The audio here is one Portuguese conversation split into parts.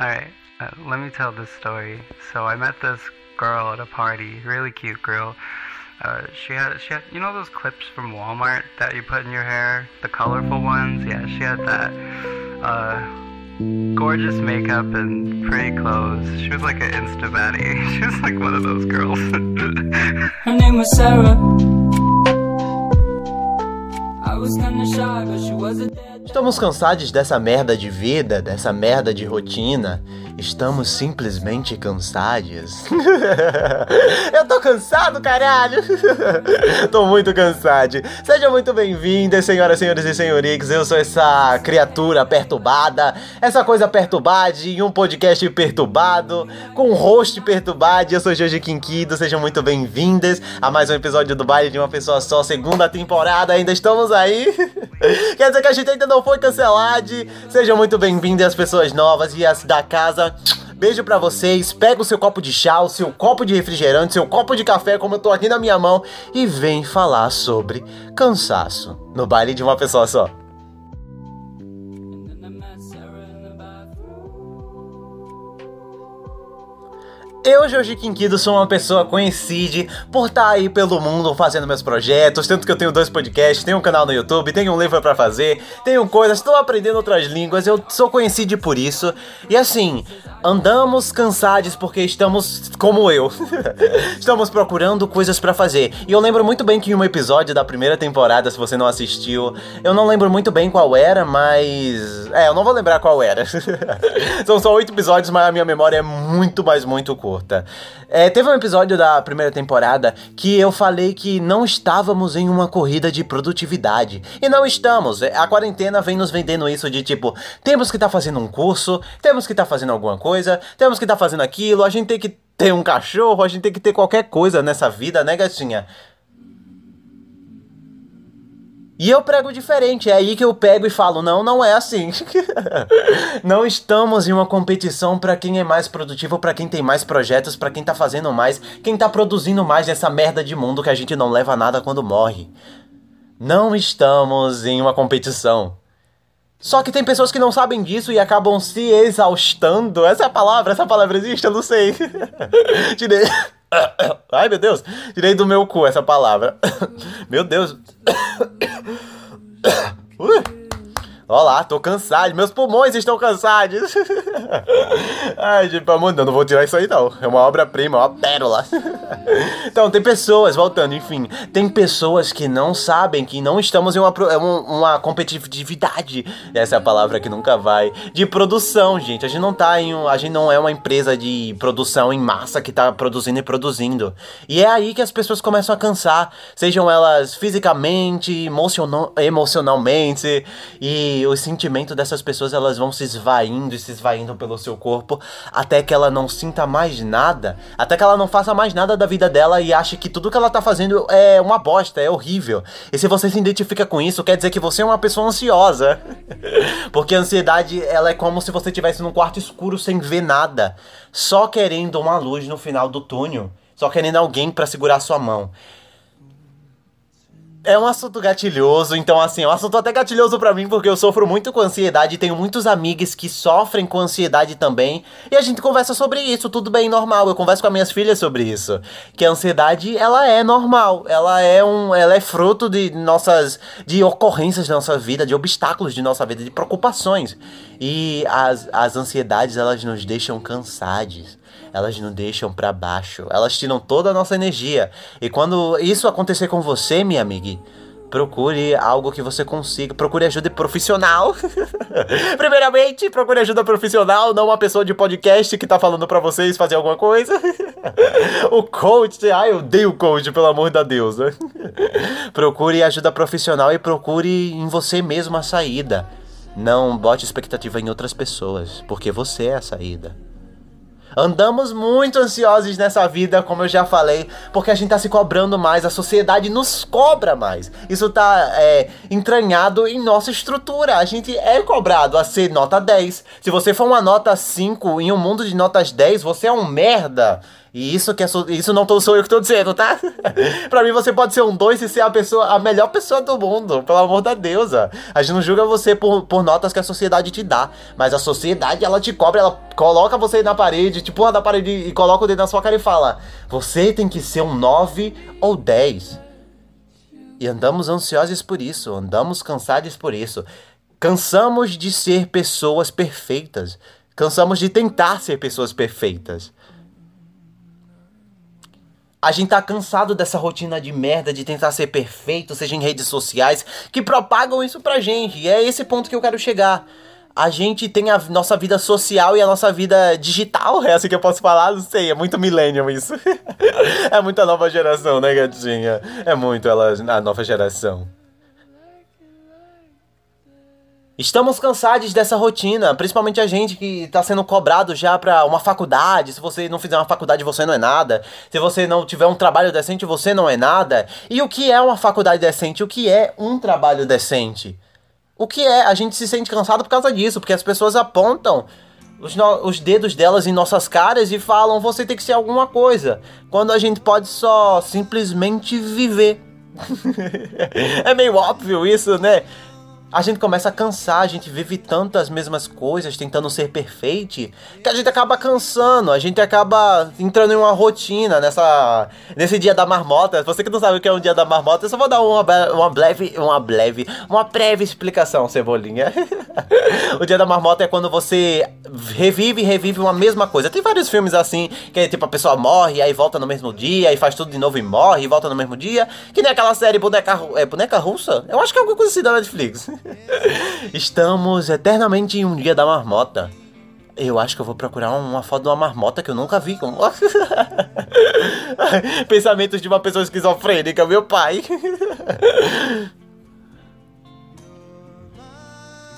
Alright, uh, let me tell this story. So I met this girl at a party, really cute girl. Uh, she had, she had, you know those clips from Walmart that you put in your hair, the colorful ones. Yeah, she had that. Uh, gorgeous makeup and pretty clothes. She was like an insta baddie. She was like one of those girls. Her name was Sarah. I was kinda shy, but she was a. Estamos cansados dessa merda de vida, dessa merda de rotina. Estamos simplesmente cansados. Eu tô cansado, caralho! tô muito cansado. Sejam muito bem-vindas, senhoras, senhores e senhorix. Eu sou essa criatura perturbada, essa coisa perturbada em um podcast perturbado, com um host perturbado. Eu sou Jorge Quinquido, sejam muito bem-vindas a mais um episódio do Baile de uma Pessoa Só, segunda temporada. Ainda estamos aí. Quer dizer que a gente ainda não foi cancelado. Sejam muito bem-vindas as pessoas novas e as da casa. Beijo pra vocês. Pega o seu copo de chá, o seu copo de refrigerante, seu copo de café, como eu tô aqui na minha mão, e vem falar sobre cansaço no baile de uma pessoa só. Eu, Jorge Quinquido, sou uma pessoa conhecida por estar aí pelo mundo fazendo meus projetos, tanto que eu tenho dois podcasts, tenho um canal no YouTube, tenho um livro pra fazer, tenho coisas, estou aprendendo outras línguas, eu sou conhecido por isso. E assim, andamos cansados porque estamos como eu. estamos procurando coisas pra fazer. E eu lembro muito bem que em um episódio da primeira temporada, se você não assistiu, eu não lembro muito bem qual era, mas é, eu não vou lembrar qual era. São só oito episódios, mas a minha memória é muito, mas muito curta. É, teve um episódio da primeira temporada que eu falei que não estávamos em uma corrida de produtividade. E não estamos. A quarentena vem nos vendendo isso de tipo, temos que estar fazendo um curso, temos que estar fazendo alguma coisa, temos que estar fazendo aquilo, a gente tem que ter um cachorro, a gente tem que ter qualquer coisa nessa vida, né, gatinha? E eu prego diferente, é aí que eu pego e falo: não, não é assim. não estamos em uma competição para quem é mais produtivo, para quem tem mais projetos, para quem tá fazendo mais, quem tá produzindo mais nessa merda de mundo que a gente não leva nada quando morre. Não estamos em uma competição. Só que tem pessoas que não sabem disso e acabam se exaustando. Essa é a palavra, essa palavra existe, eu não sei. Ai meu Deus, tirei do meu cu essa palavra. Meu Deus. Ui. Olá, tô cansado, meus pulmões estão cansados. Ai, gente, amor de não vou tirar isso aí não. É uma obra-prima, uma pérola. Então, tem pessoas, voltando, enfim, tem pessoas que não sabem que não estamos em uma, uma, uma competitividade. Essa é a palavra que nunca vai. De produção, gente. A gente não tá em um, A gente não é uma empresa de produção em massa que tá produzindo e produzindo. E é aí que as pessoas começam a cansar. Sejam elas fisicamente, emocional, emocionalmente. E o sentimento dessas pessoas elas vão se esvaindo e se esvaindo pelo seu corpo até que ela não sinta mais nada, até que ela não faça mais nada da vida dela e ache que tudo que ela tá fazendo é uma bosta, é horrível. E se você se identifica com isso, quer dizer que você é uma pessoa ansiosa. Porque a ansiedade, ela é como se você estivesse num quarto escuro sem ver nada, só querendo uma luz no final do túnel, só querendo alguém pra segurar sua mão. É um assunto gatilhoso, então assim, é um assunto até gatilhoso pra mim, porque eu sofro muito com ansiedade, tenho muitos amigos que sofrem com ansiedade também, e a gente conversa sobre isso, tudo bem, normal. Eu converso com as minhas filhas sobre isso, que a ansiedade, ela é normal, ela é um, ela é fruto de nossas de ocorrências da nossa vida, de obstáculos de nossa vida, de preocupações. E as, as ansiedades, elas nos deixam cansados elas nos deixam pra baixo, elas tiram toda a nossa energia. E quando isso acontecer com você, minha amiga, procure algo que você consiga, procure ajuda profissional. Primeiramente, procure ajuda profissional, não uma pessoa de podcast que tá falando pra vocês fazer alguma coisa. o coach, ai, eu odeio o coach, pelo amor da Deus, né? procure ajuda profissional e procure em você mesmo a saída. Não bote expectativa em outras pessoas, porque você é a saída. Andamos muito ansiosos nessa vida, como eu já falei, porque a gente tá se cobrando mais, a sociedade nos cobra mais. Isso tá é, entranhado em nossa estrutura. A gente é cobrado a ser nota 10. Se você for uma nota 5 em um mundo de notas 10, você é um merda. E isso que é so- isso não sou eu que tô dizendo, tá? pra mim você pode ser um dois e ser a pessoa, a melhor pessoa do mundo, pelo amor da deusa. A gente não julga você por, por notas que a sociedade te dá, mas a sociedade ela te cobra, ela coloca você na parede, te empurra na parede e coloca o dedo na sua cara e fala: "Você tem que ser um 9 ou 10". E andamos ansiosos por isso, andamos cansados por isso. Cansamos de ser pessoas perfeitas. Cansamos de tentar ser pessoas perfeitas. A gente tá cansado dessa rotina de merda de tentar ser perfeito, seja em redes sociais, que propagam isso pra gente. E é esse ponto que eu quero chegar. A gente tem a nossa vida social e a nossa vida digital, é assim que eu posso falar? Não sei, é muito millennium isso. é muita nova geração, né, gatinha? É muito ela, a nova geração. Estamos cansados dessa rotina, principalmente a gente que está sendo cobrado já para uma faculdade. Se você não fizer uma faculdade, você não é nada. Se você não tiver um trabalho decente, você não é nada. E o que é uma faculdade decente? O que é um trabalho decente? O que é? A gente se sente cansado por causa disso, porque as pessoas apontam os, os dedos delas em nossas caras e falam: você tem que ser alguma coisa. Quando a gente pode só simplesmente viver. é meio óbvio isso, né? A gente começa a cansar, a gente vive tantas mesmas coisas, tentando ser perfeito, que a gente acaba cansando, a gente acaba entrando em uma rotina nessa nesse dia da marmota. Você que não sabe o que é um dia da marmota, eu só vou dar uma, uma breve, uma breve, uma breve explicação, Cebolinha. o dia da marmota é quando você revive e revive uma mesma coisa. Tem vários filmes assim, que é tipo a pessoa morre, aí volta no mesmo dia, e faz tudo de novo e morre, e volta no mesmo dia. Que nem aquela série Boneca, é, Boneca Russa? Eu acho que é alguma coisa assim da Netflix. Estamos eternamente em um dia da marmota. Eu acho que eu vou procurar uma foto de uma marmota que eu nunca vi. Pensamentos de uma pessoa esquizofrênica, meu pai.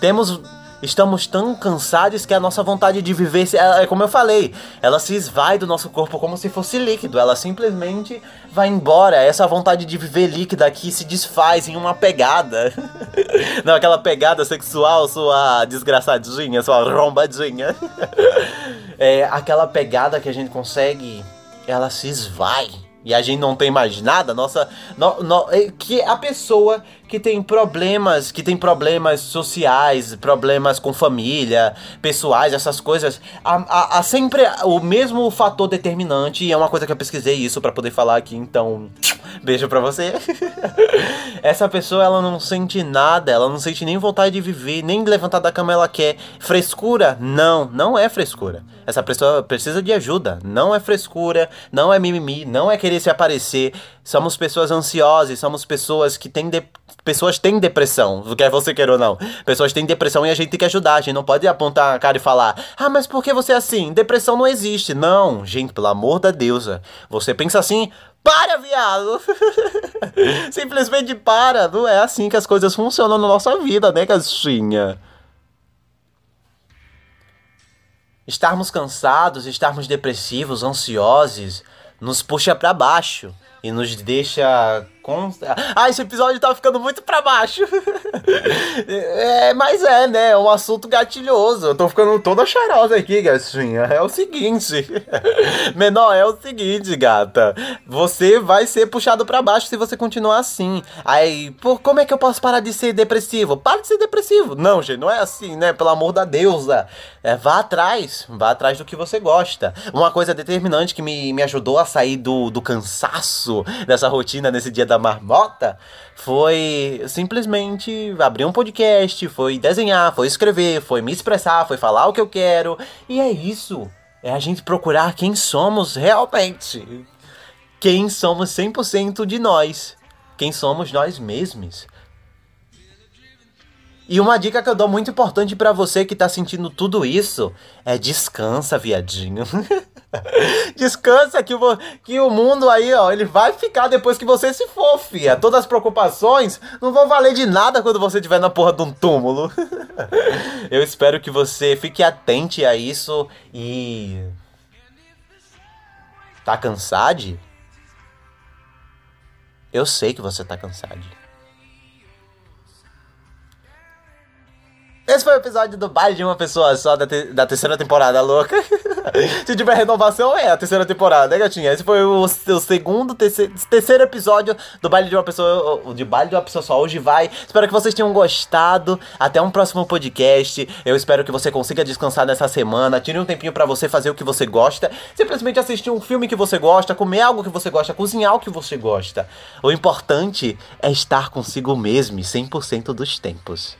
Temos. Estamos tão cansados que a nossa vontade de viver, é como eu falei, ela se esvai do nosso corpo como se fosse líquido. Ela simplesmente vai embora. Essa vontade de viver líquida aqui se desfaz em uma pegada. Não, aquela pegada sexual, sua desgraçadinha, sua rombadinha. É aquela pegada que a gente consegue, ela se esvai. E a gente não tem mais nada, nossa. No, no- que a pessoa que tem problemas, que tem problemas sociais, problemas com família, pessoais, essas coisas, há, há- sempre o mesmo fator determinante, e é uma coisa que eu pesquisei isso pra poder falar aqui, então. Beijo pra você. Essa pessoa, ela não sente nada, ela não sente nem vontade de viver, nem levantar da cama ela quer. Frescura? Não, não é frescura. Essa pessoa precisa de ajuda. Não é frescura, não é mimimi, não é querer se aparecer. Somos pessoas ansiosas, somos pessoas que têm de... pessoas têm depressão, quer você queira ou não. Pessoas têm depressão e a gente tem que ajudar. A gente não pode apontar a cara e falar: "Ah, mas por que você é assim? Depressão não existe". Não, gente, pelo amor da deusa. Você pensa assim, para, viado! Simplesmente para! Não é assim que as coisas funcionam na nossa vida, né, gatinha? Estarmos cansados, estarmos depressivos, ansiosos, nos puxa pra baixo e nos deixa com... Ah, esse episódio tá ficando muito pra baixo. é, mas é, né? É um assunto gatilhoso. Eu tô ficando toda cheirosa aqui, gatinha. É o seguinte. Menor, é o seguinte, gata. Você vai ser puxado pra baixo se você continuar assim. Aí, pô, como é que eu posso parar de ser depressivo? Para de ser depressivo. Não, gente, não é assim, né? Pelo amor da deusa. É, vá atrás. Vá atrás do que você gosta. Uma coisa determinante que me, me ajudou a sair do, do cansaço dessa rotina nesse dia da marmota foi simplesmente abrir um podcast, foi desenhar, foi escrever, foi me expressar, foi falar o que eu quero. E é isso. É a gente procurar quem somos realmente. Quem somos 100% de nós. Quem somos nós mesmos. E uma dica que eu dou muito importante pra você que tá sentindo tudo isso é descansa, viadinho. descansa que o, que o mundo aí, ó, ele vai ficar depois que você se for, fia. Todas as preocupações não vão valer de nada quando você estiver na porra de um túmulo. eu espero que você fique atente a isso e. Tá cansado? Eu sei que você tá cansado. Esse foi o episódio do baile de uma pessoa só da, te- da terceira temporada louca. Se tiver renovação, é a terceira temporada, né, gatinha? Esse foi o, o segundo, terceiro, terceiro episódio do Baile de uma Pessoa. De Baile de uma Pessoa Só. Hoje vai. Espero que vocês tenham gostado. Até um próximo podcast. Eu espero que você consiga descansar nessa semana. Tire um tempinho pra você fazer o que você gosta. Simplesmente assistir um filme que você gosta, comer algo que você gosta, cozinhar o que você gosta. O importante é estar consigo mesmo 100% dos tempos.